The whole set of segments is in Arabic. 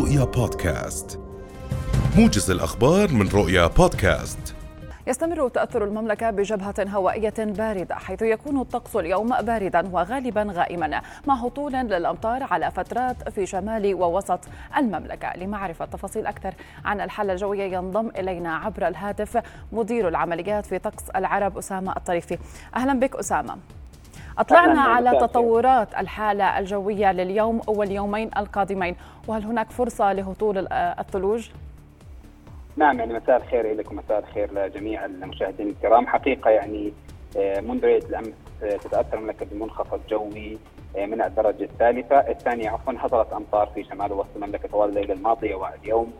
رؤيا بودكاست. موجز الأخبار من رؤيا بودكاست. يستمر تأثر المملكة بجبهة هوائية باردة حيث يكون الطقس اليوم باردا وغالبا غائما مع هطول للأمطار على فترات في شمال ووسط المملكة. لمعرفة تفاصيل أكثر عن الحالة الجوية ينضم إلينا عبر الهاتف مدير العمليات في طقس العرب أسامة الطريفي. أهلا بك أسامة. أطلعنا على تطورات الحالة الجوية لليوم واليومين القادمين. وهل هناك فرصة لهطول الثلوج؟ نعم يعني مساء الخير لكم مساء الخير لجميع المشاهدين الكرام. حقيقة يعني آه، منذ ليلة الأمس آه، تتأثر المملكة بمنخفض جوي آه، من الدرجة الثالثة. الثانية عفوا هطلت أمطار في شمال ووسط المملكة طوال الليلة الماضية واليوم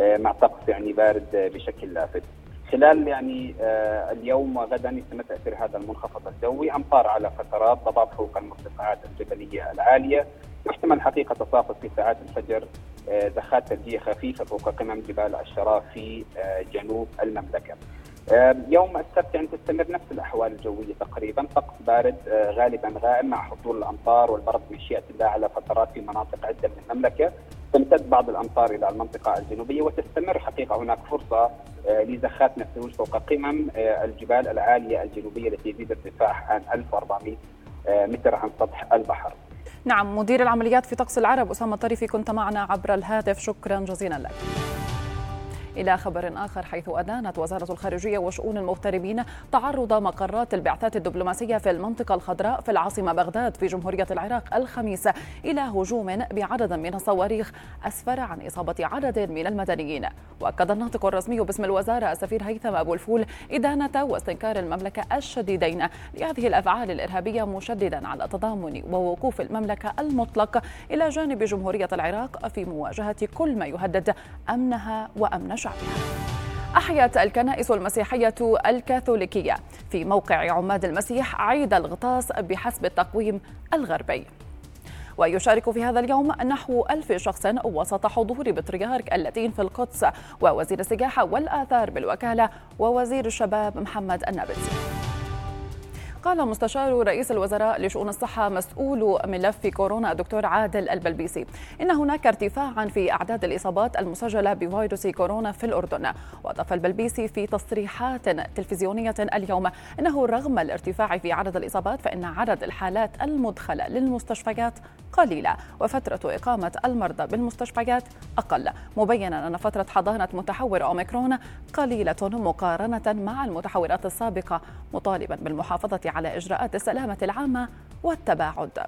مع طقس يعني بارد بشكل لافت. خلال يعني اليوم وغدا يتم تأثير هذا المنخفض الجوي. أمطار على فترات ضباب فوق المرتفعات الجبلية العالية. يحتمل حقيقة تساقط في ساعات الفجر زخات ثلجية خفيفة فوق قمم جبال الشراف في آه، جنوب المملكة. آه، يوم السبت يعني تستمر نفس الأحوال الجوية تقريبا. طقس بارد آه، غالبا غائم مع حصول الأمطار والبرد بمشيئه الله على فترات في مناطق عدة من المملكة. تمتد بعض الأمطار إلى المنطقة الجنوبية وتستمر حقيقة هناك فرصة لزخات من الثلوج فوق قمم الجبال العاليه الجنوبية التي يزيد ارتفاعها عن 1400 متر عن سطح البحر. نعم مدير العمليات في طقس العرب أسامة طريفي كنت معنا عبر الهاتف. شكرا جزيلا لك. إلى خبر آخر حيث أدانت وزارة الخارجية وشؤون المغتربين تعرض مقرات البعثات الدبلوماسية في المنطقة الخضراء في العاصمة بغداد في جمهورية العراق الخميس إلى هجوم بعدد من الصواريخ أسفر عن إصابة عدد من المدنيين. وأكد الناطق الرسمي باسم الوزارة السفير هيثم أبو الفول إدانة واستنكار المملكة الشديدين لهذه الأفعال الإرهابية مشددا على تضامن ووقوف المملكة المطلق إلى جانب جمهورية العراق في مواجهة كل ما يهدد أمنها وأمن شعبها. أحيت الكنائس المسيحية الكاثوليكية في موقع عماد المسيح عيد الغطاس بحسب التقويم الغربي. ويشارك في هذا اليوم نحو ألف شخص وسط حضور بطريرك اللاتين في القدس ووزير السياحة والآثار بالوكالة ووزير الشباب محمد النابلسي. قال مستشار رئيس الوزراء لشؤون الصحة مسؤول ملف كورونا الدكتور عادل البلبيسي. إن هناك ارتفاعا في أعداد الإصابات المسجلة بفيروس كورونا في الأردن. وأضاف البلبيسي في تصريحات تلفزيونية اليوم أنه رغم الارتفاع في عدد الإصابات فإن عدد الحالات المدخلة للمستشفيات قليلة وفترة إقامة المرضى بالمستشفيات أقل. مبينا أن فترة حضانة متحور أوميكرون قليلة مقارنة مع المتحورات السابقة مطالبا بالمحافظة على إجراءات السلامة العامة والتباعد.